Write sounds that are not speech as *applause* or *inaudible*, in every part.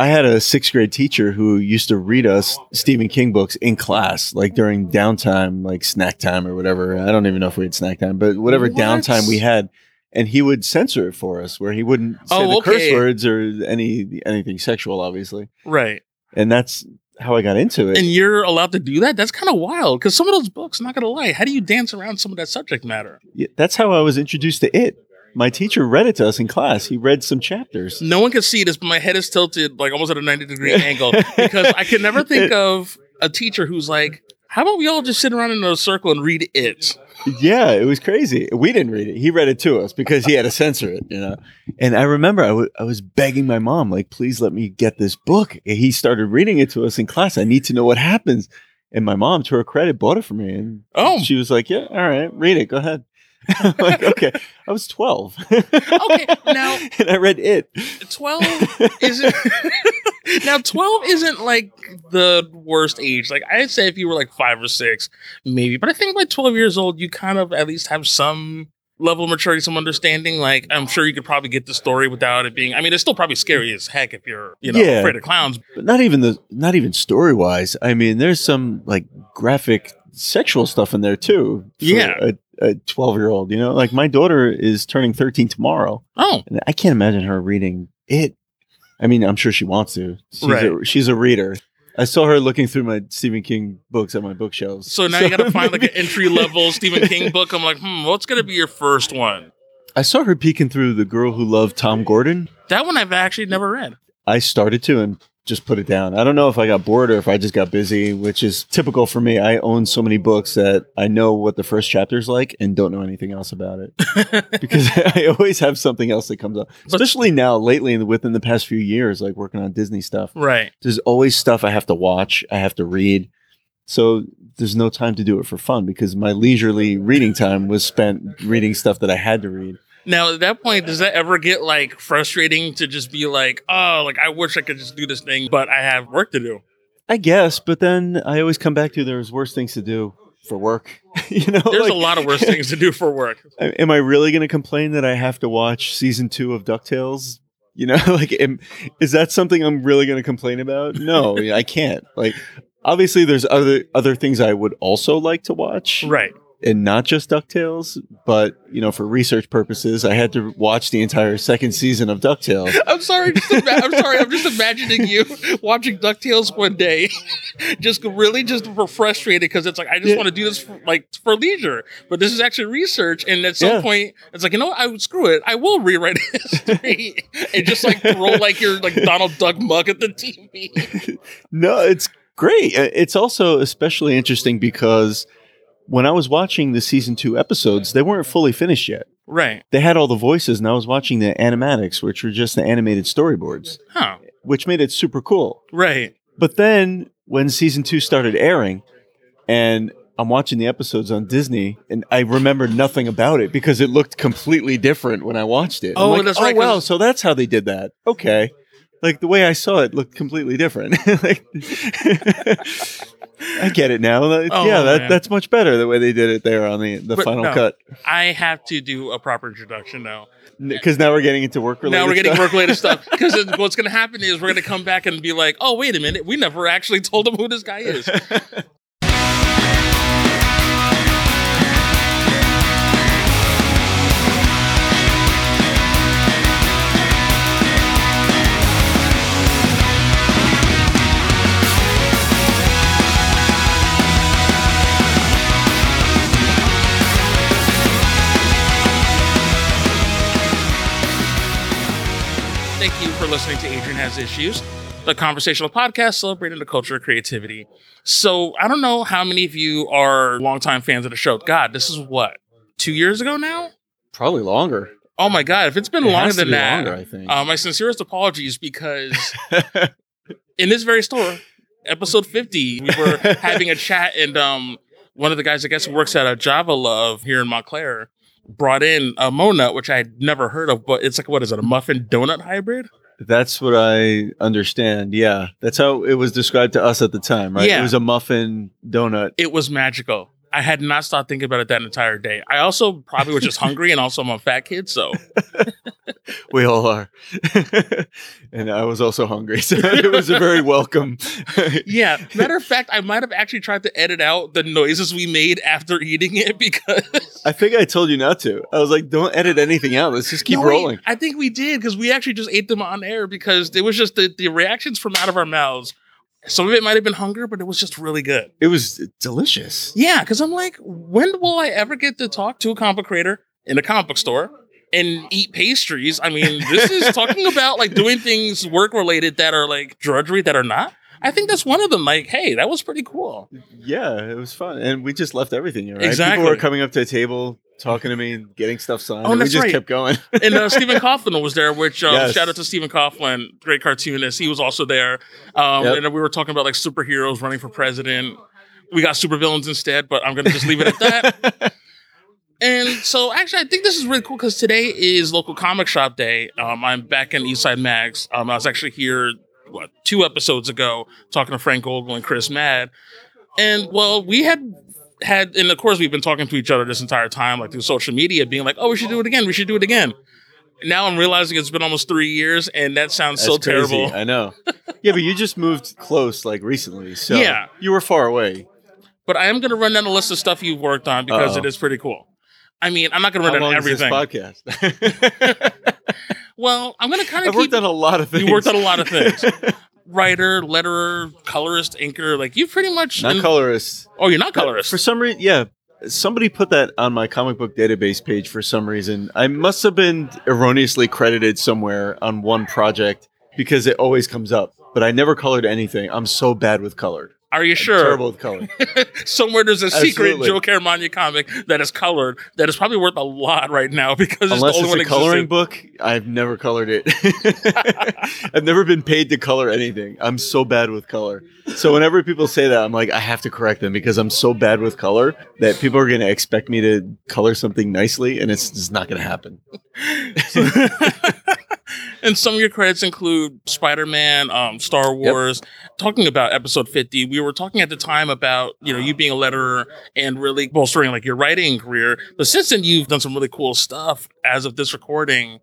I had a sixth grade teacher who used to read us Stephen King books in class, like during downtime, like snack time or whatever. I don't even know if we had snack time, but whatever What? downtime we had. And he would censor it for us, where he wouldn't oh, say Oh, the curse words or any anything sexual, obviously. Right. And that's how I got into it. And you're allowed to do that? That's kind of wild because some of those books, not going to lie, how do you dance around some of that subject matter? Yeah, that's how I was introduced to it. My teacher read it to us in class. He read some chapters. No one can see this, but my head is tilted like almost at a 90 degree *laughs* angle because I can never think of a teacher who's like, how about we all just sit around in a circle and read it? Yeah, it was crazy. We didn't read it. He read it to us because he had to censor it, you know. And I remember I, w- I was begging my mom, like, please let me get this book. And he started reading it to us in class. I need to know what happens. And my mom, to her credit, bought it for me. And Oh. she was like, yeah, all right, read it. Go ahead. I'm *laughs* like, okay. I was 12. Okay, now- *laughs* and I read it. 12 isn't *laughs* now 12 isn't like the worst age like i'd say if you were like five or six maybe but i think by 12 years old you kind of at least have some level of maturity some understanding like i'm sure you could probably get the story without it being i mean it's still probably scary as heck if you're you know Yeah. afraid of clowns but not even the not even story wise. I mean, there's some like graphic sexual stuff in there too. for Yeah. a twelve year old. You know, like my daughter is turning thirteen tomorrow, oh and I can't imagine her reading it. I mean, I'm sure she wants to. She's, Right. a, she's a reader. I saw her looking through my Stephen King books at my bookshelves. so now you gotta *laughs* find like an entry level stephen king book i'm like hmm what's gonna be your first one I saw her peeking through The Girl Who Loved Tom Gordon. that one i've actually never read I started to and just put it down. I don't know if I got bored or if I just got busy, which is typical for me. I own so many books that I know what the first chapter's like and don't know anything else about it *laughs* because *laughs* I always have something else that comes up. Especially now, lately, within the past few years, like working on Disney stuff. right There's always stuff I have to watch, I have to read. So there's no time to do it for fun because my leisurely reading time was spent reading stuff that I had to read. Now, at that point, does that ever get like frustrating to just be like, oh, like I wish I could just do this thing, but I have work to do? I guess, but then I always come back to there's worse things to do for work. *laughs* you know, There's like- a lot of worse things to do for work. *laughs* Am I really going to complain that I have to watch season two of Ducktales? You know, *laughs* like, am, is that something I'm really going to complain about? No, I can't. Like, obviously, there's other other things I would also like to watch, Right. And not just Ducktales. But you know, for research purposes, I had to watch the entire second season of Ducktales. *laughs* I'm sorry. Just ima- I'm sorry. I'm just imagining you *laughs* watching Ducktales one day, just really just frustrated because it's like I just Yeah. want to do this for, like for leisure, but this is actually research. And at some Yeah. point, it's like you know what? I would screw it. I will rewrite *laughs* history and just like throw like your like Donald Duck mug at the TV. no, it's great. Uh, It's also especially interesting because when I was watching the season two episodes, they weren't fully finished yet. Right. they had all the voices and I was watching the animatics, which were just the animated storyboards, Huh. which made it super cool. Right. But then when season two started airing and I'm watching the episodes on Disney and I remember nothing about it because it looked completely different when I watched it. Oh, like, that's oh, right, wow, 'cause- so that's how they did that. Okay. Like the way I saw it looked completely different. *laughs* Like- I get it now. Like, Oh, yeah, that, that's much better the way they did it there on the, the But final no. cut. I have to do a proper introduction now. Because now we're getting into work related now we're getting work related stuff *laughs* because what's going to happen is we're going to come back and be like, oh wait a minute, we never actually *laughs* told him who this guy is. *laughs* listening to Adrian Has Issues, the conversational podcast celebrating the culture of creativity. So I don't know how many of you are longtime fans of the show. God, this is what two years ago now. Probably longer. Oh my God, if it's been It longer than be that, longer, I think. uh, my sincerest apologies because *laughs* in this very store, episode 50, we were *laughs* having a chat and um, one of the guys, I guess, who works at a Java Love here in Montclair, brought in a Monut, which I had never heard of, but it's like, what is it, a muffin donut hybrid? That's what I understand. Yeah. That's how it was described to us at the time, right? Yeah. It was a muffin donut. It was magical. I had not stopped thinking about it that entire day. I also probably was just hungry and also I'm a fat kid, so *laughs* *laughs* we all are. *laughs* and I was also hungry, so *laughs* it was a very welcome. yeah. Matter of fact, I might have actually tried to edit out the noises we made after eating it because I think I told you not to. I was like, don't edit anything out. Let's just keep No, rolling. I think we did because we actually just ate them on air because it was just the, the reactions from out of our mouths. Some of it might have been hunger, but it was just really good. It was delicious. Yeah, because I'm like, when will I ever get to talk to a comic creator in a comic book store and eat pastries? I mean, this is *laughs* talking about like doing things work related that are like drudgery that are not. I think that's one of them. Like, hey, that was pretty cool. Yeah, it was fun, and we just left everything. Right? Exactly. People were coming up to the table, talking to me, and getting stuff signed. Oh, and we just right. kept going. And uh, *laughs* Stephen Coughlin was there, which um, Yes. shout out to Stephen Coughlin, great cartoonist. He was also there. Um, Yep. And we were talking about like superheroes running for president. We got supervillains instead, but I'm going to just leave it at that. *laughs* And so, actually, I think this is really cool because today is local comic shop day. Um, I'm back in Eastside Mags. Um, I was actually here what two episodes ago talking to Frank Ogle and Chris Mad, and well, we had had, and of course, we've been talking to each other this entire time, like through social media, being like, "Oh, we should do it again. We should do it again." Now I'm realizing it's been almost three years, and that sounds so crazy. terrible. I know. *laughs* Yeah, but you just moved close, like recently. So Yeah. you were far away. But I am going to run down a list of stuff you've worked on because Uh-oh. it is pretty cool. I mean, I'm not going to run down everything. this podcast? *laughs* Well, I'm going to kind of I've keep worked on a lot of things. You worked on a lot of things. *laughs* writer, letterer, colorist, inker. Like you pretty much. Not and- colorist. oh, you're not colorist. For some reason, yeah. Somebody put that on my comic book database page for some reason. I must have been erroneously credited somewhere on one project because it always comes up. But I never colored anything. I'm so bad with color. Are you sure? Terrible with color. *laughs* Somewhere there's a secret Joe Caramagna comic that is colored that is probably worth a lot right now because Unless it's the only it's a one coloring existed. book, I've never colored it. *laughs* I've never been paid to color anything. I'm so bad with color. So whenever people say that, I'm like, I have to correct them because I'm so bad with color that people are going to expect me to color something nicely, and it's just not going to happen. *laughs* and some of your credits include Spider-Man, um, Star Wars. Talking about episode 50, we were talking at the time about, you know, you being a letterer and really bolstering like your writing career. But since then, you've done some really cool stuff as of this recording.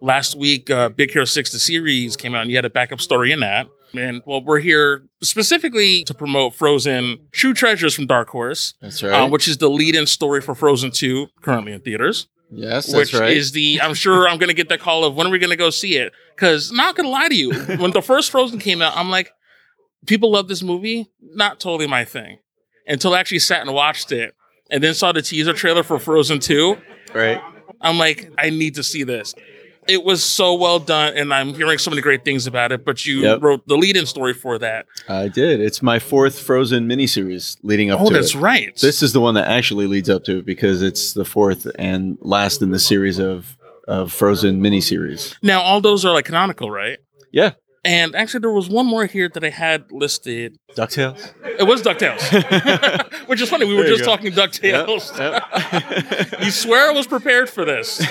Last week, uh, Big Hero 6, the series came out and you had a backup story in that. And well, we're here specifically to promote Frozen True Treasures from Dark Horse, That's uh, which is the lead in story for Frozen 2, currently in theaters yes, which is the I'm sure I'm gonna get the call of when are we gonna go see it? Because not gonna lie to you, when the first Frozen came out, I'm like, people love this movie, not totally my thing. Until I actually sat and watched it, and then saw the teaser trailer for Frozen 2. right. I'm like, I need to see this. It was so well done, and I'm hearing so many great things about it. But you Yep. wrote the lead-in story for that. I did. It's my fourth Frozen miniseries leading up Oh, to that's it. right. This is the one that actually leads up to it because it's the fourth and last in the series of of Frozen miniseries. now all those are like canonical, right? Yeah, And actually, there was one more here that I had listed. Ducktales. It was DuckTales. *laughs* Which is funny. We were There you just go. talking DuckTales. Yep. *laughs* You swear I was prepared for this. *laughs*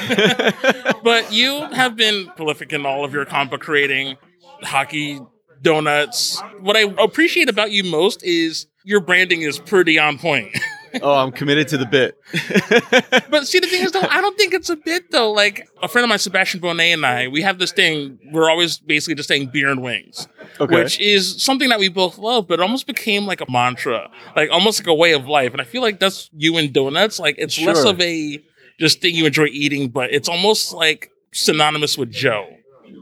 but you have been prolific in all of your comic book creating, hockey, donuts. What I appreciate about you most is your branding is pretty on point. Oh, I'm committed to the bit. *laughs* but see, the thing is, though, I don't think it's a bit, though. Like, a friend of mine, Sebastian Bonet, and I, we have this thing, we're always basically just saying beer and wings. okay. which is something that we both love, but it almost became like a mantra, like almost like a way of life. And I feel like that's you and donuts. Like it's less of a just thing you enjoy eating, but it's almost like synonymous with Joe,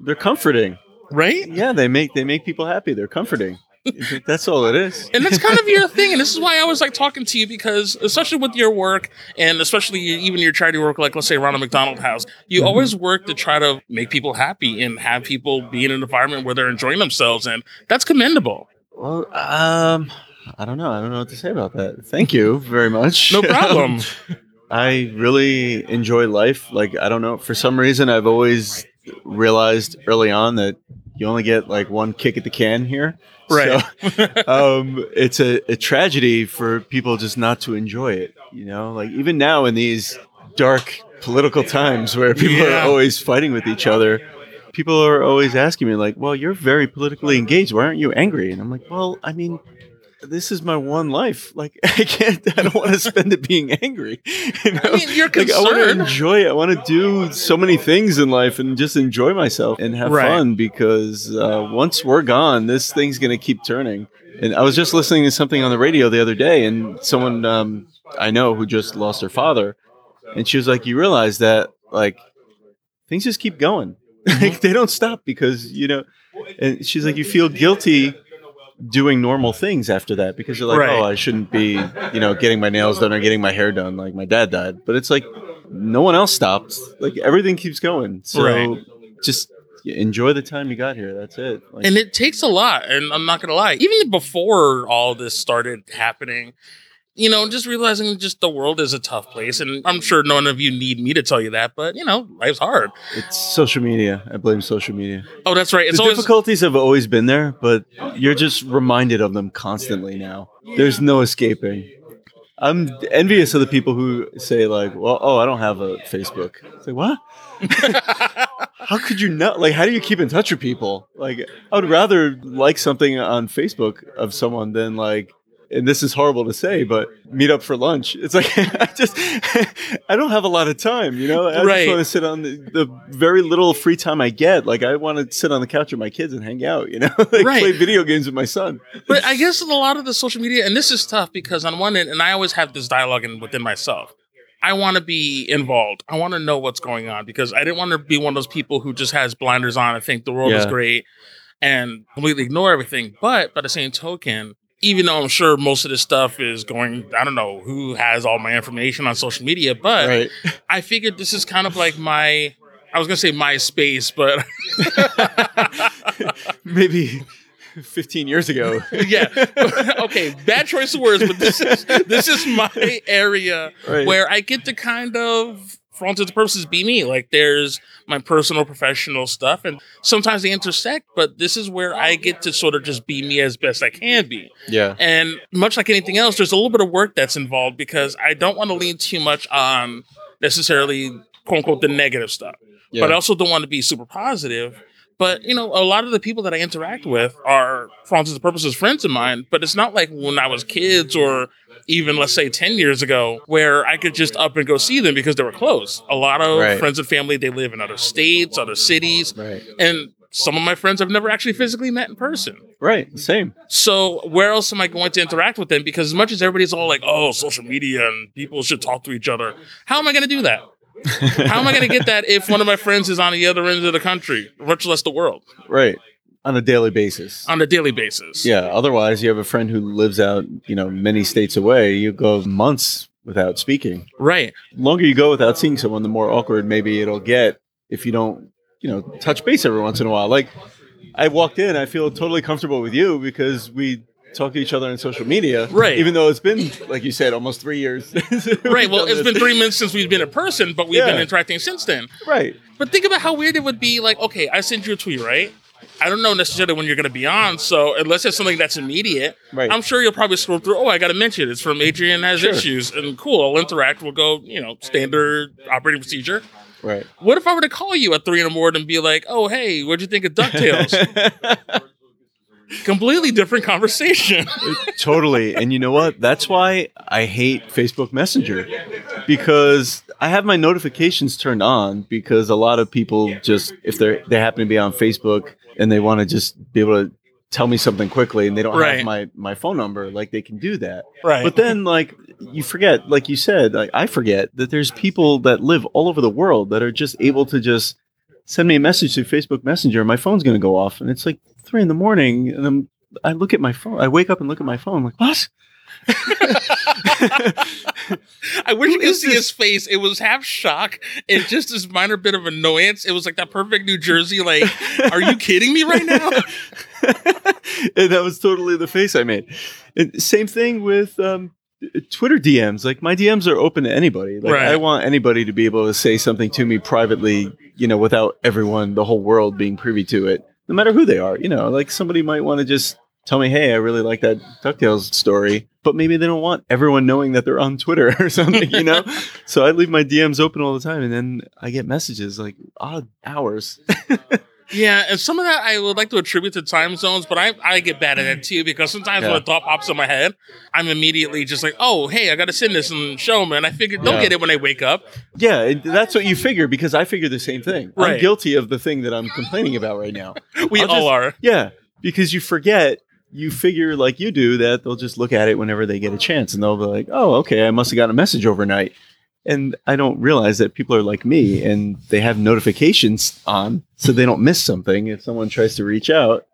They're comforting. right? Yeah, they make they make people happy. They're comforting. *laughs* That's all it is. And that's kind of your thing. And this is why I was like talking to you because, especially with your work and especially even your charity work, like let's say Ronald McDonald House, you Mm-hmm. always work to try to make people happy and have people be in an environment where they're enjoying themselves. And that's commendable. Well, um, I don't know. I don't know what to say about that. Thank you very much. No problem. *laughs* I really enjoy life. Like I don't know, for some reason I've always realized early on that you only get like one kick at the can here. Right. So, *laughs* um, it's a, a tragedy for people just not to enjoy it. You know, like even now in these dark political times where people Yeah. are always fighting with each other, people are always asking me like, "Well, you're very politically engaged. Why aren't you angry?" And I'm like, "Well, I mean." This is my one life. Like *laughs* I can't. I don't want to spend it being angry. *laughs* You know? I mean, you're like I want to enjoy it. I want to do so many things in life and just enjoy myself and have Right. fun because uh, once we're gone, this thing's gonna keep turning. And I was just listening to something on the radio the other day, and someone um, I know who just lost her father, and she was like, "You realize that like things just keep going. *laughs* like they don't stop because you know." And she's like, "You feel guilty." Doing normal things after that because you're like, Right. oh, I shouldn't be, you know, getting my nails done or getting my hair done like my dad died. But it's like no one else stopped. Like everything keeps going. So Right. just enjoy the time you got here. That's it. Like, and it takes a lot and i'm not gonna lie even before all this started happening you know just realizing just the world is a tough place and i'm sure none of you need me to tell you that but you know life's hard it's social media. I blame social media. oh that's right it's the always difficulties have always been there, but you're just reminded of them constantly now. There's no escaping. I'm envious of the people who say like, "Well, oh, I don't have a Facebook." It's like, what? *laughs* how could you not? Like, how do you keep in touch with people? Like, I would rather like something on Facebook of someone than like. And this is horrible to say, but meet up for lunch. It's like *laughs* I just *laughs* I don't have a lot of time, you know. I Right. just want to sit on the, the very little free time I get. Like I want to sit on the couch with my kids and hang out, you know, *laughs* like Right. play video games with my son. but I guess a lot of the social media, and this is tough because on one end, and I always have this dialogue in, within myself. I want to be involved. I want to know what's going on because I didn't want to be one of those people who just has blinders on and think the world is great and completely ignore everything. But by the same token, even though I'm sure most of this stuff is going, I don't know who has all my information on social media, but Right. I figured this is kind of like my, I was going to say my space, but *laughs* *laughs* Maybe 15 years ago. yeah. *laughs* okay, bad choice of words, but this is this is my area Right. where I get to kind of, for all intents and purposes, be me. Like there's my personal, professional stuff, and sometimes they intersect. But this is where I get to sort of just be me as best I can be. Yeah. And much like anything else, there's a little bit of work that's involved because I don't want to lean too much on necessarily quote unquote the negative stuff. Yeah. But I also don't want to be super positive. But you know, a lot of the people that I interact with are, for all intents and purposes, friends of mine. But it's not like when I was kids or even let's say 10 years ago where I could just up and go see them because they were close. A lot of Right. friends and family, they live in other states, other cities. Right. And some of my friends I've never actually physically met in person. Right. Same. So where else am I going to interact with them? Because as much as everybody's all like, "Oh, social media and people should talk to each other," how am I going to do that? *laughs* How am I going to get that if one of my friends is on the other end of the country, much less the world, Right. On a daily basis. on a daily basis? Yeah. Otherwise, you have a friend who lives out, you know, many states away. You go months without speaking. Right. The longer you go without seeing someone, the more awkward maybe it'll get if you don't, you know, touch base every once in a while. Like I walked in, I feel totally comfortable with you because we talk to each other on social media. Right. Even though it's been, like you said, almost three years. *laughs* Right. Well, it's been three months since we've been in person, but we've been interacting since then. Right. But think about how weird it would be. Like, okay, I sent you a tweet, right? I don't know necessarily when you're going to be on, so unless it's something that's immediate, Right. I'm sure you'll probably scroll through. Oh, I got to mention it's from Adrian has Sure. issues, and cool. I'll interact. We'll go, you know, standard operating procedure. Right. What if I were to call you at three in the morning and be like, "Oh, hey, what'd you think of Ducktales?" *laughs* Completely different conversation. *laughs* totally. And you know what? That's why I hate Facebook Messenger because I have my notifications turned on because a lot of people just if they they happen to be on Facebook and they want to just be able to tell me something quickly and they don't Right. have my my phone number like they can do that. right. But then like you forget like you said like I forget that there's people that live all over the world that are just able to just send me a message through Facebook Messenger and my phone's going to go off and it's like 3 in the morning and I'm I look at my phone. I wake up and look at my phone. I'm like, what? *laughs* I wish you could see this? his face. It was half shock and just this minor bit of annoyance. It was like that perfect New Jersey, like, are you kidding me right now? *laughs* and that was totally the face I made. And same thing with um, Twitter DMs. Like my DMs are open to anybody. Like Right. I want anybody to be able to say something to me privately, you know, without everyone, the whole world being privy to it, no matter who they are. You know, like somebody might want to just tell me, hey, I really like that DuckTales story, but maybe they don't want everyone knowing that they're on Twitter *laughs* or something, you know? *laughs* so I leave my DMs open all the time and then I get messages like odd hours. *laughs* Yeah, and some of that I would like to attribute to time zones, but I, I get bad at it mm. too because sometimes Yeah. when a thought pops in my head, I'm immediately just like, oh, hey, I got to send this and show them. And I figure they'll Yeah. get it when they wake up. Yeah, that's what you figure because I figure the same thing. I'm guilty of the thing that I'm complaining about right now. *laughs* We I'll all just- are. Yeah, because you forget, you figure like you do that they'll just look at it whenever they get a chance and they'll be like, oh, okay, I must have gotten a message overnight. And I don't realize that people are like me and they have notifications on so they don't miss something if someone tries to reach out.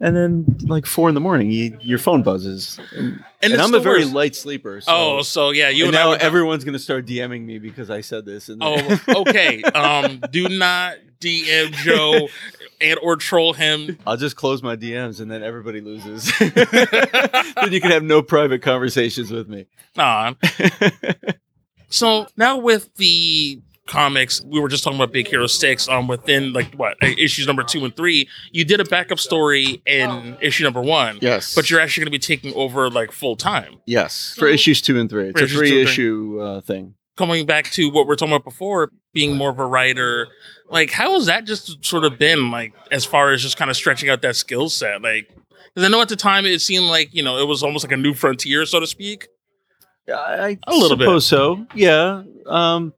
And then, like four in the morning, you, your phone buzzes. And, and it's I'm a very worst. light sleeper. So, Oh, so yeah, you and and, I now everyone's going to start DMing me because I said this. And Oh, okay. *laughs* Um, do not DM Joe and or troll him. I'll just close my DMs and then everybody loses. *laughs* then you can have no private conversations with me. Nah. *laughs* So now with the comics, we were just talking about Big Hero Six. Um, within like what uh, issues number two and three, you did a backup story in issue number one. yes. But you're actually going to be taking over like full time. yes for issues two and three. It's For a issues three three. issue uh, thing. Coming back to what we are talking about before, being more of a writer, like how has that just sort of been like as far as just kind of stretching out that skill set? Like, because I know at the time it seemed like you know it was almost like a new frontier, so to speak. I, A little bit. suppose so. Yeah. Um,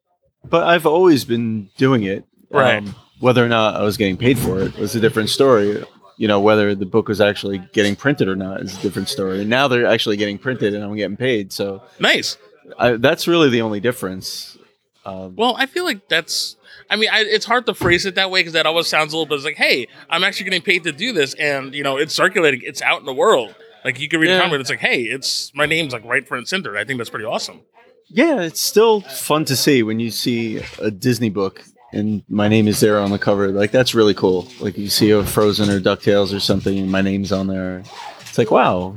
but I've always been doing it. Right. Um, whether or not I was getting paid for it was a different story. You know, whether the book was actually getting printed or not is a different story. And now they're actually getting printed and I'm getting paid. So Nice. I, that's really the only difference. Um, Well, I feel like that's. I mean, I, it's hard to phrase it that way because that always sounds a little bit like, "Hey, I'm actually getting paid to do this," and you know, it's circulating, it's out in the world. Like you can read Yeah. a comment, it's like, "Hey, it's my name's like right front and center." I think that's pretty awesome. Yeah, it's still fun to see when you see a Disney book and my name is there on the cover. Like that's really cool. Like you see a Frozen or Ducktales or something, and my name's on there. It's like wow,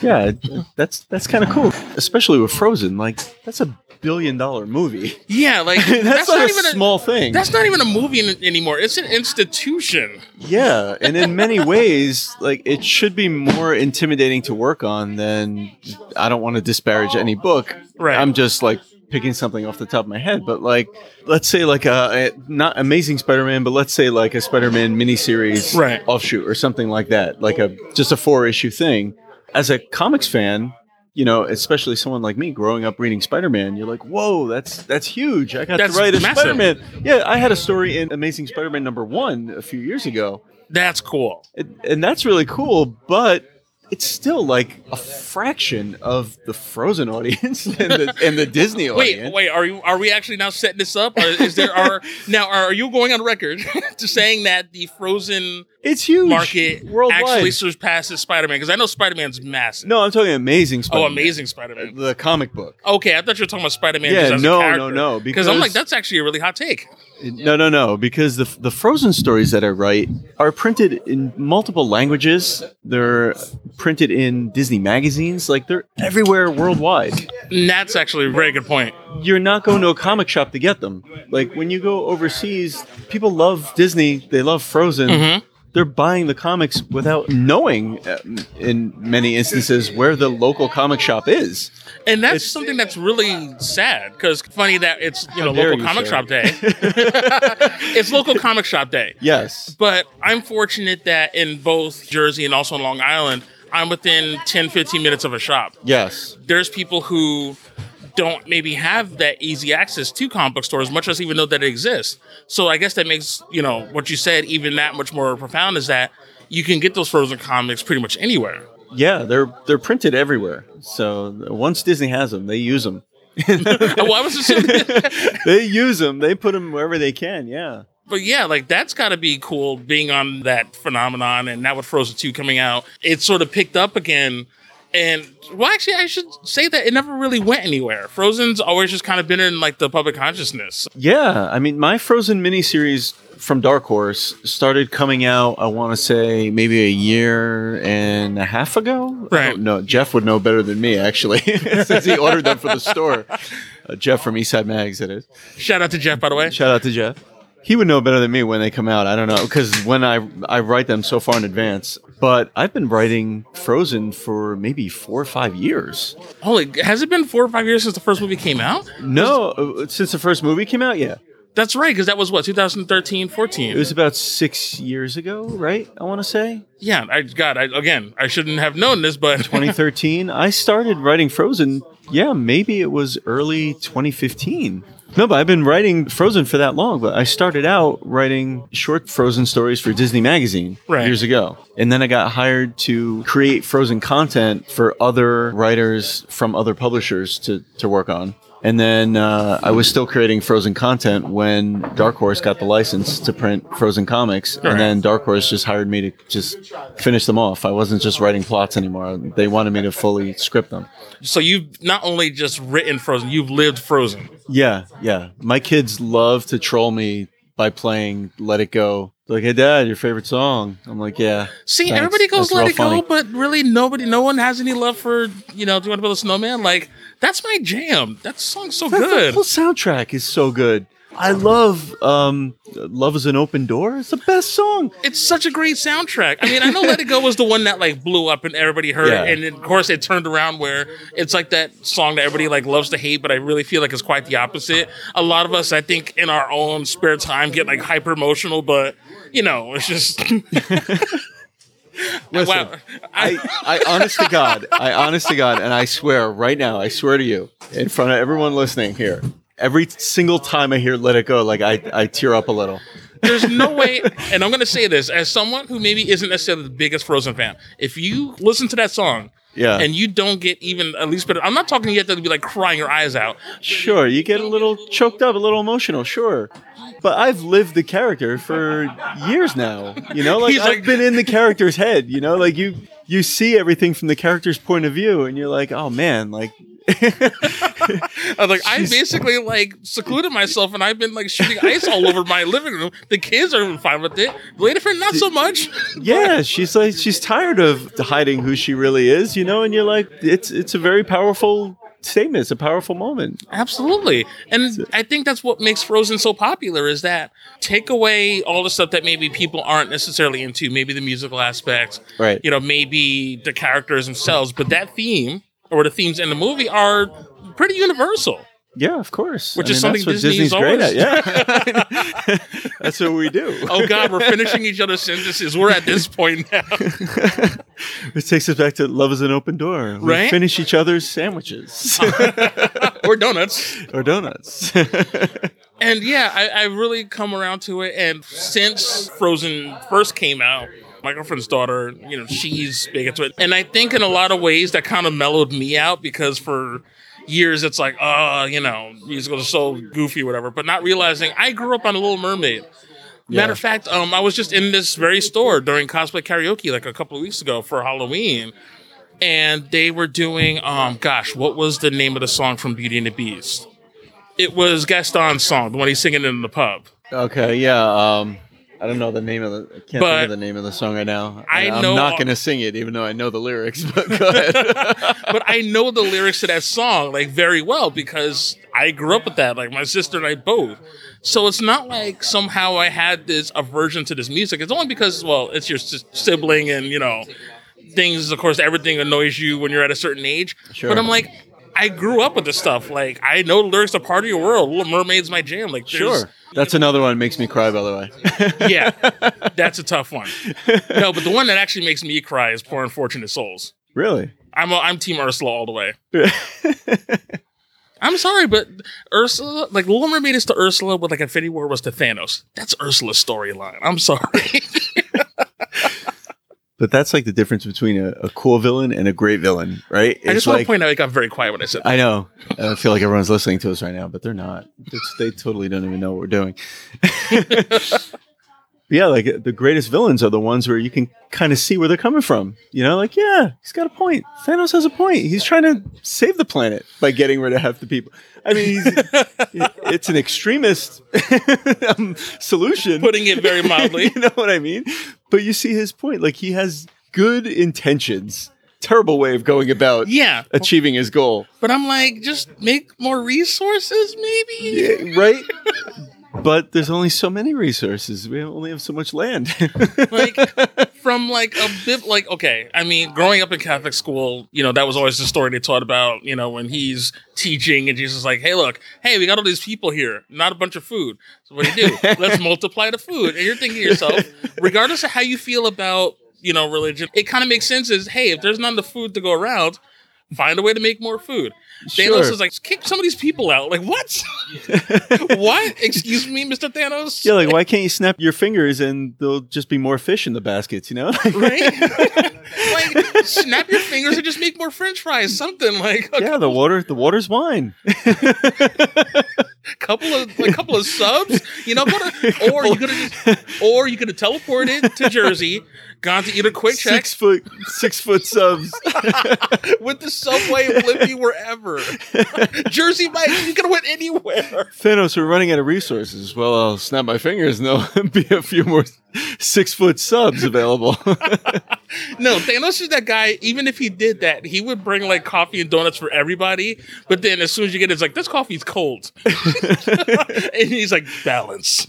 yeah, that's that's kind of cool. Especially with Frozen, like that's a billion dollar movie. Yeah, *laughs* like that's, that's, not, not, a even a, small thing. that's not even a movie in, anymore. It's an institution. Yeah, and in many *laughs* ways, like it should be more intimidating to work on than I don't want to disparage any book. Right. I'm just like picking something off the top of my head, but like let's say like a, a not Amazing Spider-Man, but let's say like a Spider-Man miniseries Right. offshoot or something like that, like a just a four issue thing. As a comics fan, you know, especially someone like me growing up reading Spider-Man, you're like, "Whoa, that's that's huge! I got That's to write a massive. Spider-Man." Yeah, I had a story in Amazing Spider-Man number one a few years ago, That's cool. and, and that's really cool. But it's still like a fraction of the Frozen audience *laughs* and the, and the Disney *laughs* Wait, audience. wait. Wait, are you? Are we actually now setting this up? Or is there? Are *laughs* now? Are you going on record to saying that the Frozen It's huge market worldwide. actually surpasses Spider-Man? Because I know Spider-Man's massive. no, I'm talking Amazing oh, Spider-Man. Oh, amazing Spider-Man. The comic book. Okay, I thought you were talking about Spider-Man. Yeah, just as no, no, character. no, Because I'm like, that's actually a really hot take. No, no, no. Because the the Frozen stories that I write are printed in multiple languages. They're printed in Disney magazines. Like they're everywhere worldwide. And that's actually a very good point. You're not going to a comic shop to get them. Like when you go overseas, people love Disney. They love Frozen. Mhm. They're buying the comics without knowing, uh, in many instances, where the local comic shop is. And that's It's- something that's really sad because funny that it's you know local you, comic sir. shop day. *laughs* it's local comic shop day. Yes. But I'm fortunate that in both Jersey and also in Long Island, I'm within 10, 15 minutes of a shop. Yes. There's people who don't maybe have that easy access to comic book stores, much less even know that it exists. So I guess that makes, you know, what you said even that much more profound is that you can get those frozen comics pretty much anywhere. Yeah, they're they're printed everywhere. So once Disney has them, they use them. well, *laughs* oh, I was assuming, *laughs* they use them. They put them wherever they can. Yeah. but yeah, like that's got to be cool being on that phenomenon. And now with Frozen 2 coming out, it sort of picked up again. And well, actually, I should say that it never really went anywhere. Frozen's always just kind of been in like the public consciousness. Yeah. I mean, my Frozen miniseries from Dark Horse started coming out. I want to say maybe a year and a half ago. Right. No, Jeff would know better than me actually, *laughs* since he ordered them for the store. Uh, Jeff from Eastside Mags, it is. Shout out to Jeff, by the way. Shout out to Jeff. He would know better than me when they come out. I don't know because when I I write them so far in advance. But I've been writing Frozen for maybe four or five years. Holy, has it been four or five years since the first movie came out? No, uh, since the first movie came out, yeah. That's right, because that was what 2013, 14. It was about six years ago, right? I want to say yeah, I God, I, again, I shouldn't have known this, but *laughs* 2013. I started writing Frozen. Yeah, maybe it was early 2015. No, but I've been writing Frozen for that long. But I started out writing short Frozen stories for Disney Magazine Right. years ago. And then I got hired to create Frozen content for other writers from other publishers to, to work on. And then uh, I was still creating Frozen content when Dark Horse got the license to print Frozen comics. Right. And then Dark Horse just hired me to just finish them off. I wasn't just writing plots anymore. They wanted me to fully script them. so you've not only just written Frozen, you've lived Frozen. Yeah, yeah. My kids love to troll me by playing Let It Go. Like, hey, Dad, your favorite song? I'm like, yeah. See, Thanks. everybody goes That's let it funny. go, but really nobody, no one has any love for you know. Do you want to build a snowman? Like that's my jam. That song's so The good. The whole soundtrack is so good. I love um, Love is an Open Door. It's the best song. It's such a great soundtrack. I mean, I know Let It Go was the one that like blew up and everybody heard Yeah. it, and of course it turned around where it's like that song that everybody like loves to hate, but I really feel like it's quite the opposite. A lot of us, I think, in our own spare time, get like hyper emotional, but you know, it's just *laughs* Listen, wow. I, I honest to God, I honest to God, and I swear right now, I swear to you, in front of everyone listening here, every single time I hear Let It Go, like I, I tear up a little. There's no *laughs* way, and I'm going to say this as someone who maybe isn't necessarily the biggest Frozen fan. If you listen to that song Yeah. and you don't get even at least, but I'm not talking yet that to be like crying your eyes out. Sure, you get a little choked up, a little emotional, sure. But I've lived the character for years now. You know, like He's I've like- been in the character's head, you know, like you you see everything from the character's point of view and you're like, "Oh man, like *laughs* I'm like, I basically like secluded myself and I've been like shooting ice all over my living room. The kids are fine with it. Lady friend, not so much. *laughs* yeah, she's like she's tired of hiding who she really is, you know, and you're like it's it's a very powerful statement. It's a powerful moment. Absolutely. And I think that's what makes Frozen so popular is that take away all the stuff that maybe people aren't necessarily into, maybe the musical aspects, Right. you know, maybe the characters themselves, but that theme or the themes in the movie are pretty universal. Yeah, of course. Which I is mean, something Disney's Disney's great at. Yeah. *laughs* *laughs* that's what we do. Oh God, we're finishing each other's sentences. We're at this point now. *laughs* This takes us back to love is an open door. We Right? finish each other's sandwiches or donuts. or donuts. And yeah, I, I really come around to it. And since Frozen first came out, my girlfriend's daughter, you know, she's big into it. And I think in a lot of ways that kind of mellowed me out because for years it's like, oh, you know, musicals are so goofy, whatever. But not realizing I grew up on a Little Mermaid. Matter of fact, um, I was just in this very store during cosplay karaoke like a couple of weeks ago for Halloween, and they were doing, um, gosh, what was the name of the song from Beauty and the Beast? It was Gaston's song, the one he's singing in the pub. okay, yeah. Um, I don't know the name of the. I can't But think of the name of the song right now. I I'm know- not going to sing it, even though I know the lyrics. *laughs* But go ahead. *laughs* but I know the lyrics to that song like very well because I grew up with that. Like my sister and I both. So it's not like somehow I had this aversion to this music. It's only because well, it's your s- sibling and you know things. Of course, everything annoys you when you're at a certain age. Sure. But I'm like. I grew up with this stuff. Like I know the lyrics to "Part of Your World." Little Mermaid's my jam. Like sure, that's another one that makes me cry. By the way. *laughs* yeah, *laughs* that's a tough one. No, but the one that actually makes me cry is "Poor Unfortunate Souls." really. I'm a, I'm Team Ursula all the way. *laughs* I'm sorry, but Ursula, like Little Mermaid is to Ursula what like Infinity War was to Thanos. That's Ursula's storyline. I'm sorry. But that's like the difference between a, a cool villain and a great villain, right? I It's just want to point out I got very quiet when I said that. I know. I feel like everyone's listening to us right now, but they're not. It's, they totally don't even know what we're doing. *laughs* yeah, like the greatest villains are the ones where you can kind of see where they're coming from. You know, like, yeah, he's got a point. Thanos has a point. He's trying to save the planet by getting rid of half the people. I mean, he's, *laughs* it's an extremist *laughs* um, solution. Putting it very *laughs* mildly. you know what I mean? But you see his point. Like, he has good intentions. Terrible way of going about Yeah, achieving his goal. but I'm like, just make more resources, maybe. Yeah, right? But there's only so many resources. We only have so much land. *laughs* like from like a bit like okay i mean growing up in catholic school you know that was always the story they taught about you know when he's teaching and jesus is like hey look hey we got all these people here not a bunch of food so what do you do *laughs* let's multiply the food and you're thinking to yourself regardless of how you feel about you know religion it kind of makes sense is hey if there's not enough food to go around find a way to make more food Thanos Sure. is like, kick some of these people out. Like, what? *laughs* what? Excuse me, Mr. Thanos? yeah, like why can't you snap your fingers and there'll just be more fish in the baskets? You know, *laughs* right? *laughs* like, snap your fingers and just make more French fries. Something like a yeah, the water, the water's wine. couple of a couple of subs. You know, to, or you could have or you could have teleported to Jersey, gone to eat a QuickChek Six foot, six foot subs. *laughs* with the subway Lippy wherever. *laughs* Jersey, Mike, you could have went anywhere. Thanos, we're running out of resources. Well, I'll snap my fingers and there'll *laughs* be a few more six foot subs available. No, Thanos is that guy. Even if he did that, he would bring like coffee and donuts for everybody. But then as soon as you get it, it's like this coffee's cold, and he's like balance.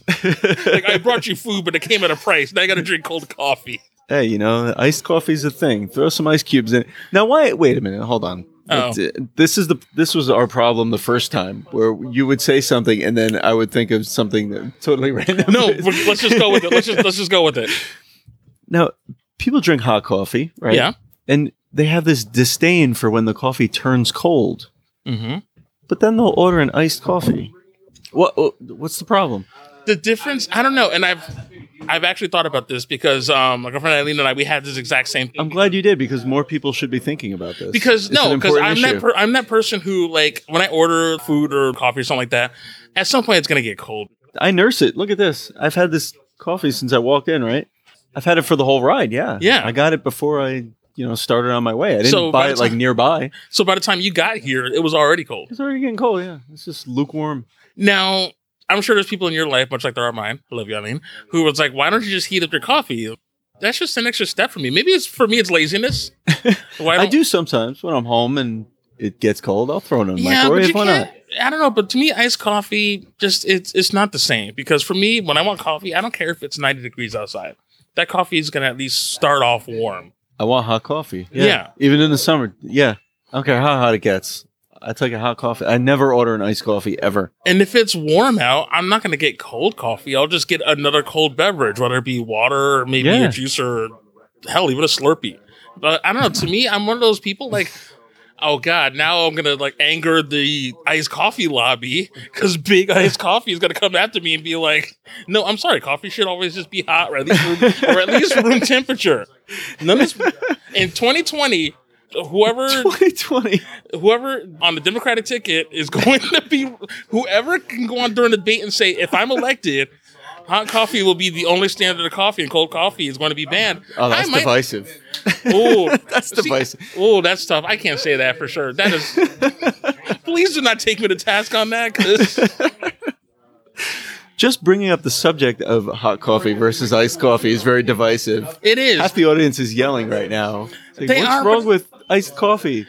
like I brought you food, but it came at a price. Now I got to drink cold coffee. Hey, you know, iced coffee's a thing. Throw some ice cubes in. Now, why? Wait a minute. Hold on. Oh. Uh, This is the this was our problem the first time where you would say something and then I would think of something that totally *laughs* random. No, let's just go with it. Let's just let's just go with it. now people drink hot coffee, right? Yeah. and they have this disdain for when the coffee turns cold, Mm-hmm. but then they'll order an iced coffee. What- What's the problem? The difference, I don't know, and I've I've actually thought about this because um, my girlfriend Eileen and I we had this exact same thing. I'm glad you did because more people should be thinking about this. because It's no, because I'm that per- I'm that person who like when I order food or coffee or something like that, at some point it's gonna get cold. I nurse it. Look at this. I've had this coffee since I walked in. Right. I've had it for the whole ride. Yeah. Yeah. I got it before I, you know, started on my way. I didn't So buy it like nearby. So by the time you got here, it was already cold. It's already getting cold. Yeah. It's just lukewarm. Now, I'm sure there's people in your life, much like there are mine, I love you, Eileen, who was like, why don't you just heat up your coffee? That's just an extra step for me. Maybe it's for me, it's laziness. *laughs* I don't- sometimes when I'm home and it gets cold. I'll throw it in the Yeah, microwave. Why can't. I don't know, but to me, iced coffee just it's it's not the same because for me, when I want coffee, I don't care if it's 90 degrees outside. That coffee is gonna at least start off warm. I want hot coffee. Yeah. Even in the summer. Yeah. I don't care how hot it gets. I take a hot coffee. I never order an iced coffee ever. And if it's warm out, I'm not gonna get cold coffee. I'll just get another cold beverage, whether it be water or maybe Yeah. a juice or hell, even a Slurpee. But I don't know. To me, I'm one of those people like, oh god, now I'm gonna like anger the iced coffee lobby because big iced coffee is gonna come after me and be like, no, I'm sorry, coffee should always just be hot or at least room, or at least room temperature. None of this, in 2020. Whoever *laughs* 2020. whoever on the Democratic ticket is *laughs* going to be whoever can go on during the debate and say, if I'm elected, hot coffee will be the only standard of coffee and cold coffee is going to be banned. Oh, that's might- divisive. oh *laughs* That's see- divisive. Oh, that's tough. I can't say that for sure. That is. please do not take me to task on that because Just bringing up the subject of hot coffee versus iced coffee is very divisive. it is. Half the audience is yelling right now. It's like, They What's are, wrong but- with iced coffee?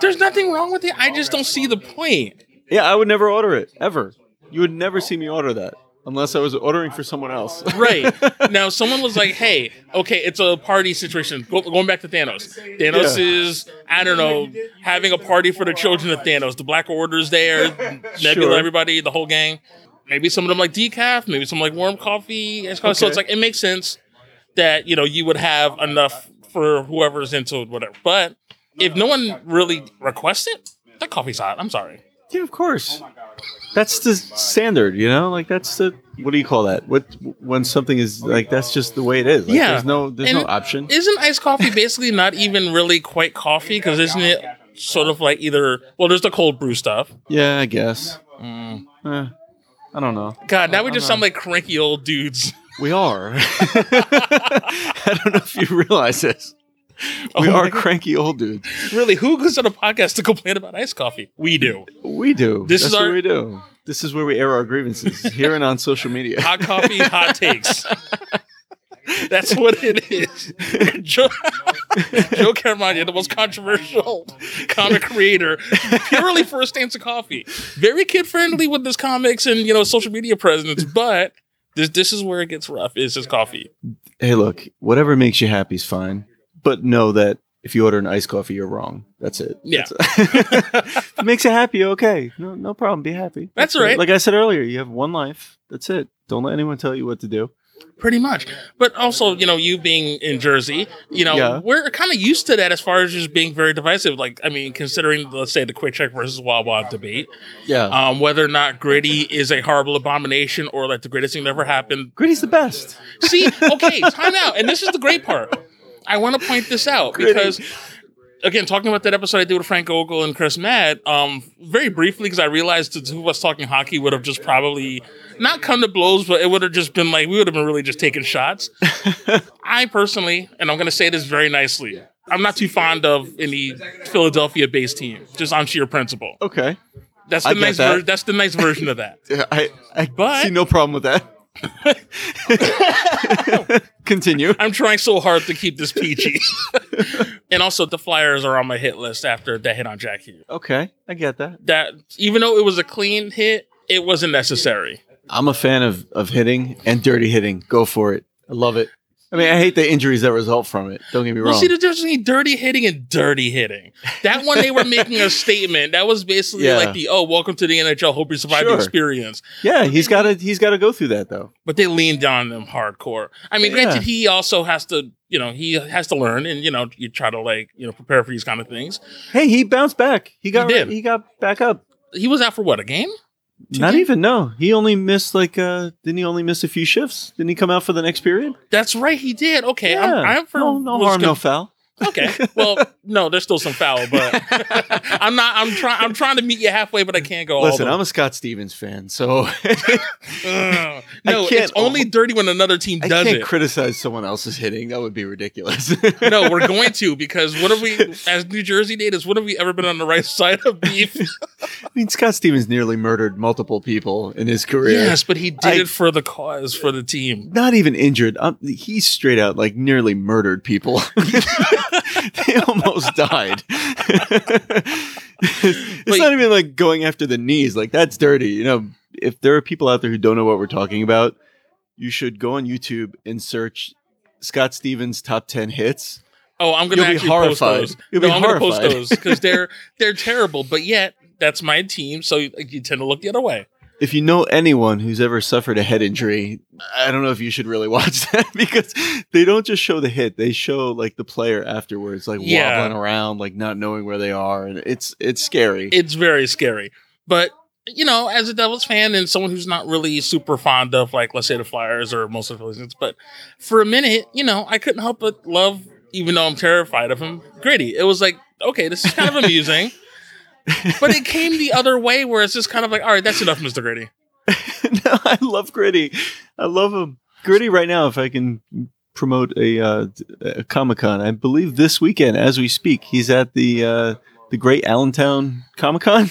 There's nothing wrong with it. I just don't see the point. Yeah, I would never order it ever. You would never see me order that unless I was ordering for someone else. *laughs* Right. now, someone was like, hey, okay, it's a party situation. Go, going back to Thanos. Thanos Yeah. is, I don't know, having a party for the children of Thanos. The Black Order's there, Nebula, Sure. everybody, the whole gang. Maybe some of them like decaf, maybe some like warm coffee. It's kinda- So it's like, it makes sense that, you know, you would have enough for whoever's into it, whatever. But if no one really requests it, that coffee's hot. I'm sorry. yeah, of course. That's the standard, you know. Like that's the what do you call that? What when something is like that's just the way it is. Like, Yeah. there's no there's And no option. Isn't iced coffee basically not even really quite coffee? Because isn't it sort of like either? Well, there's the cold brew stuff. yeah, I guess. Mm. Eh, I don't know. God, now we just sound like cranky old dudes. We are. *laughs* I don't know if you realize this. *laughs* Oh we Oh are cranky old dudes. really, who goes on a podcast to complain about iced coffee? We do. We do. This That's is what our- we do. This is where we air our grievances *laughs* here and on social media. Hot coffee, hot takes. That's what it is. Joe, *laughs* Joe Caramagna, the most controversial comic creator, purely for a stance of coffee. Very kid friendly with his comics and you know social media presence, but this this is where it gets rough. Is his coffee? Hey, look, whatever makes you happy is fine, but know that if you order an iced coffee, you're wrong. That's it. Yeah. That's- *laughs* it makes you happy, okay. No, no problem. Be happy. That's it. right. Like I said earlier, you have one life. That's it. Don't let anyone tell you what to do. Pretty much. But also, you know, you being in Jersey, you know, Yeah. we're kind of used to that as far as just being very divisive. Like, I mean, considering, let's say, the QuickChek versus Wawa debate, Yeah. um, whether or not Gritty is a horrible abomination or like the greatest thing that ever happened. Gritty's the best. See, okay, time out. And this is the great part. I want to point this out Gritty. because, again, talking about that episode I did with Frank Ogle and Chris Matt, um, very briefly, because I realized the two of us talking hockey would have just probably not come to blows, but it would have just been like, we would have been really just taking shots. *laughs* I personally, and I'm going to say this very nicely, I'm not too fond of any Philadelphia based team, just on sheer principle. Okay. That's the nice that. ver- that's the nice version of that. *laughs* Yeah, I, I But- see no problem with that. *laughs* Continue. I'm trying so hard to keep this PG. *laughs* and also the Flyers are on my hit list after that hit on Jack Hughes. Okay, I get that. That even though it was a clean hit, it wasn't necessary. I'm a fan of of hitting and dirty hitting. Go for it. I love it. I mean, I hate the injuries that result from it. Don't get me Well, wrong. see, there's difference between dirty hitting and dirty hitting. That one, they were making a statement. That was basically Yeah. like the, oh, welcome to the NHL. Hope you survive the experience. yeah, he's got to he's got to go through that though. But they leaned on them hardcore. I mean, Yeah. granted, he also has to, you know, he has to learn and, you know, you try to like, you know, prepare for these kind of things. Hey, he bounced back. He got He he got back up. He was out for what, a game? Not even no. He only missed like uh didn't he only miss a few shifts? Didn't he come out for the next period? That's right, he did. Okay, I'm, I'm for no, no was harm, no foul. Okay, well, no, there's still some foul, but *laughs* I'm not. I'm trying. I'm trying to meet you halfway, but I can't go. Listen, all I'm a Scott Stevens fan, so *laughs* *laughs* Ugh. no, it's only dirty when another team I does can't it. criticize someone else's hitting. That would be ridiculous. no, we're going to because what have we, as New Jersey natives, what have we ever been on the right side of beef? I mean, Scott Stevens nearly murdered multiple people in his career. yes, but he did I- it for the cause, for the team. Not even injured. Um, he's straight out like nearly murdered people. *laughs* they almost died. *laughs* it's not even like going after the knees. Like that's dirty. You know, if there are people out there who don't know what we're talking about, you should go on YouTube and search Scott Stevens top ten hits. Oh, I'm gonna You'll be actually horrified. post those. You'll no, be I'm gonna post horrified. those because they're they're terrible. But yet, that's my team, so like, you tend to look the other way. If you know anyone who's ever suffered a head injury, I don't know if you should really *laughs* watch that because they don't just show the hit; they show like the player afterwards, like Yeah. wobbling around, like not knowing where they are, and it's it's scary. It's very scary. But you know, as a Devils fan and someone who's not really super fond of like let's say the Flyers or most of the Phillies, but for a minute, you know, I couldn't help but love, even though I'm terrified of him, Gritty. It was like, okay, this is kind of *laughs* amusing. But it *laughs* came the other way where it's just kind of like, all right, that's enough, Mr. Gritty. *laughs* no, I love Gritty. I love him. Gritty right now. If I can promote a, uh, a Comic Con, I believe this weekend, as we speak, he's at the uh, the Great Allentown Comic Con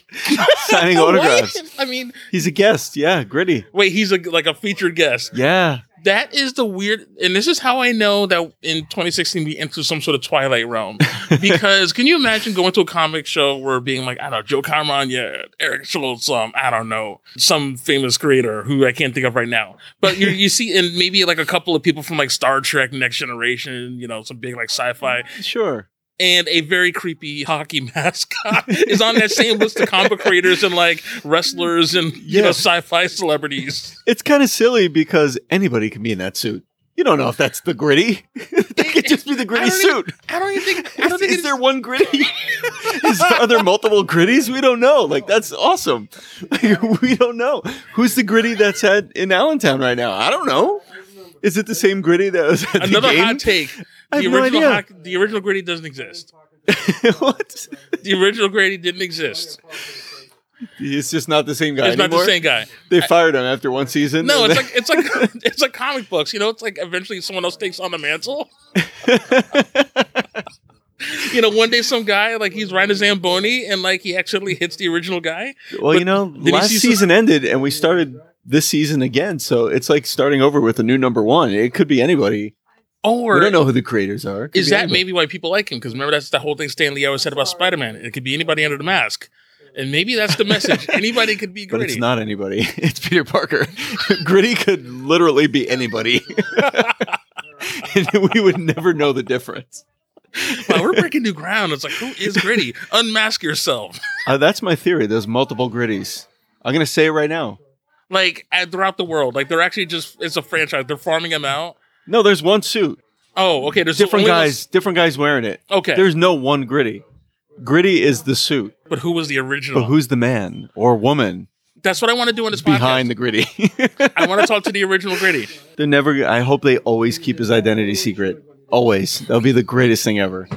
*laughs* signing autographs. I mean, He's a guest. Yeah, Gritty. wait, he's a, like a featured guest. Yeah. That is the weird, and this is how I know that in 2016 we entered some sort of twilight realm. *laughs* Because can you imagine going to a comic show where being like, I don't know, Joe yeah, Eric Schultz, um, I don't know, some famous creator who I can't think of right now. But you you see, and maybe like a couple of people from like Star Trek, Next Generation, you know, some big like sci-fi, Sure. And a very creepy hockey *laughs* mascot is on that same list of comic creators and like wrestlers and you know sci-fi celebrities. It's kind of silly because anybody can be in that suit. You don't know if that's the Gritty. *laughs* that could just be the Gritty even- suit. I don't even think. I don't Is, think is there one gritty? *laughs* is there, are there multiple gritties? We don't know. Like that's awesome. we don't know who's the gritty that's at in Allentown right now. I don't know. Is it the same gritty that was at Another the game? hot take. I The have no original, idea. hockey, the original Grady doesn't exist. *laughs* what? The original Grady didn't exist. He's just not the same guy It's not anymore. the same guy. They fired him after one season. No, it's then- like it's like *laughs* it's like comic books. You know, it's like eventually someone else takes on the mantle. *laughs* You know, one day some guy like he's riding a zamboni and like he accidentally hits the original guy. well, but you know, did last see some- season ended and we started this season again. So it's like starting over with a new number one. It could be anybody. Or we don't know who the creators are. Could is that anybody. maybe why people like him? Because remember that's the whole thing Stan Lee always said about Spider Man. It could be anybody under the mask. And maybe that's the message. *laughs* anybody could be gritty. But it's not anybody. *laughs* It's Peter Parker. *laughs* Gritty could literally be anybody. and we would never know the difference. wow, we're breaking new ground. It's like, who is gritty? Unmask yourself. Uh, that's my theory. There's multiple gritties. I'm going to say it right now. like throughout the world. Like they're actually just it's a franchise. They're farming them out. No, there's one suit. Oh, okay. There's Different only guys, different guys wearing it. okay, There's no one gritty. Gritty is the suit. but who was the original? But who's the man or woman That's what I want to do in this behind podcast. the gritty? *laughs* I want to talk to the *laughs* original gritty. They're never. I hope they always keep his identity secret. Always. That'll be the greatest thing ever.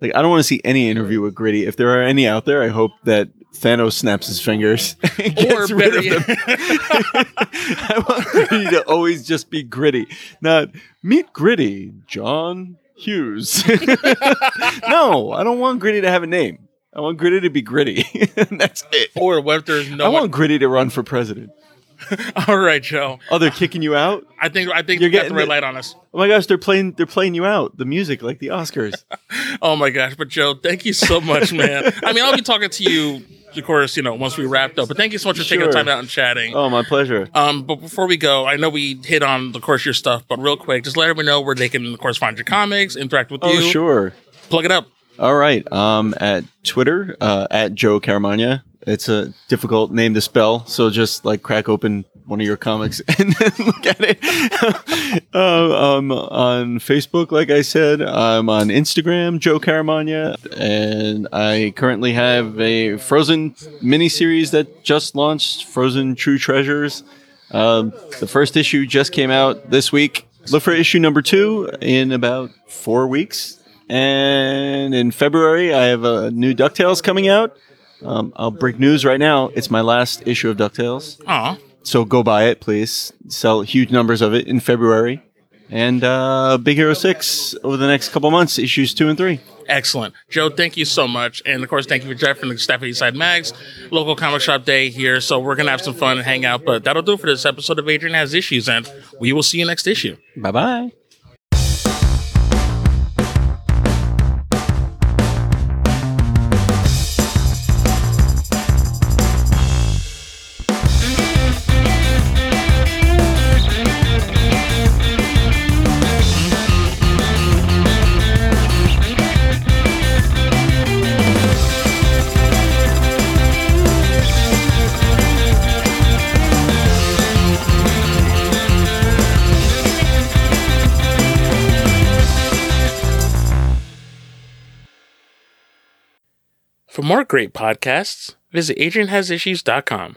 Like I don't want to see any interview with Gritty. If there are any out there, I hope that Thanos snaps his fingers. *laughs* and Or gets rid of them. *laughs* I want Gritty to always just be Gritty, not meet Gritty, John Hughes. *laughs* no, I don't want Gritty to have a name. I want Gritty to be Gritty. that's it. or what if there's no I one? want Gritty to run for president. *laughs* All right, Joe. Oh, they're kicking you out. I think I think You're got the getting red light on us. Oh my gosh, they're playing they're playing you out. The music, like the Oscars. *laughs* Oh my gosh, but Joe, thank you so much, man. I mean, I'll be talking to you, of course, you know, once we wrapped up. But thank you so much for taking the time out and chatting. oh, my pleasure. Um, but before we go, I know we hit on, of course, your stuff, but real quick, just let everyone know where they can, of course, find your comics, interact with Oh, you. Oh, sure. Plug it up. All right. Um, at Twitter, uh, at Joe Caramagna. It's a difficult name to spell, so just like crack open one of your comics *laughs* and then look at it. *laughs* uh, um, on Facebook, like I said, I'm on Instagram, Joe Caramagna, and I currently have a Frozen miniseries that just launched, Frozen True Treasures. Um, the first issue just came out this week. Look for issue number two in about four weeks. And in February, I have a new DuckTales coming out. Um, I'll break news right now. It's my last issue of DuckTales. Aw. So go buy it, please. Sell huge numbers of it in February. And uh, Big Hero 6 over the next couple months, issues two and three. Excellent. Joe, thank you so much. And of course, thank you for Jeff and the staff at Eastside Mags, local comic shop day here. So we're going to have some fun and hang out. But that'll do it for this episode of Adrian Has Issues. And we will see you next issue. Bye bye. Great podcasts, visit AdrianHasIssues.com.